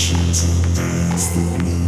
Patience and dance me.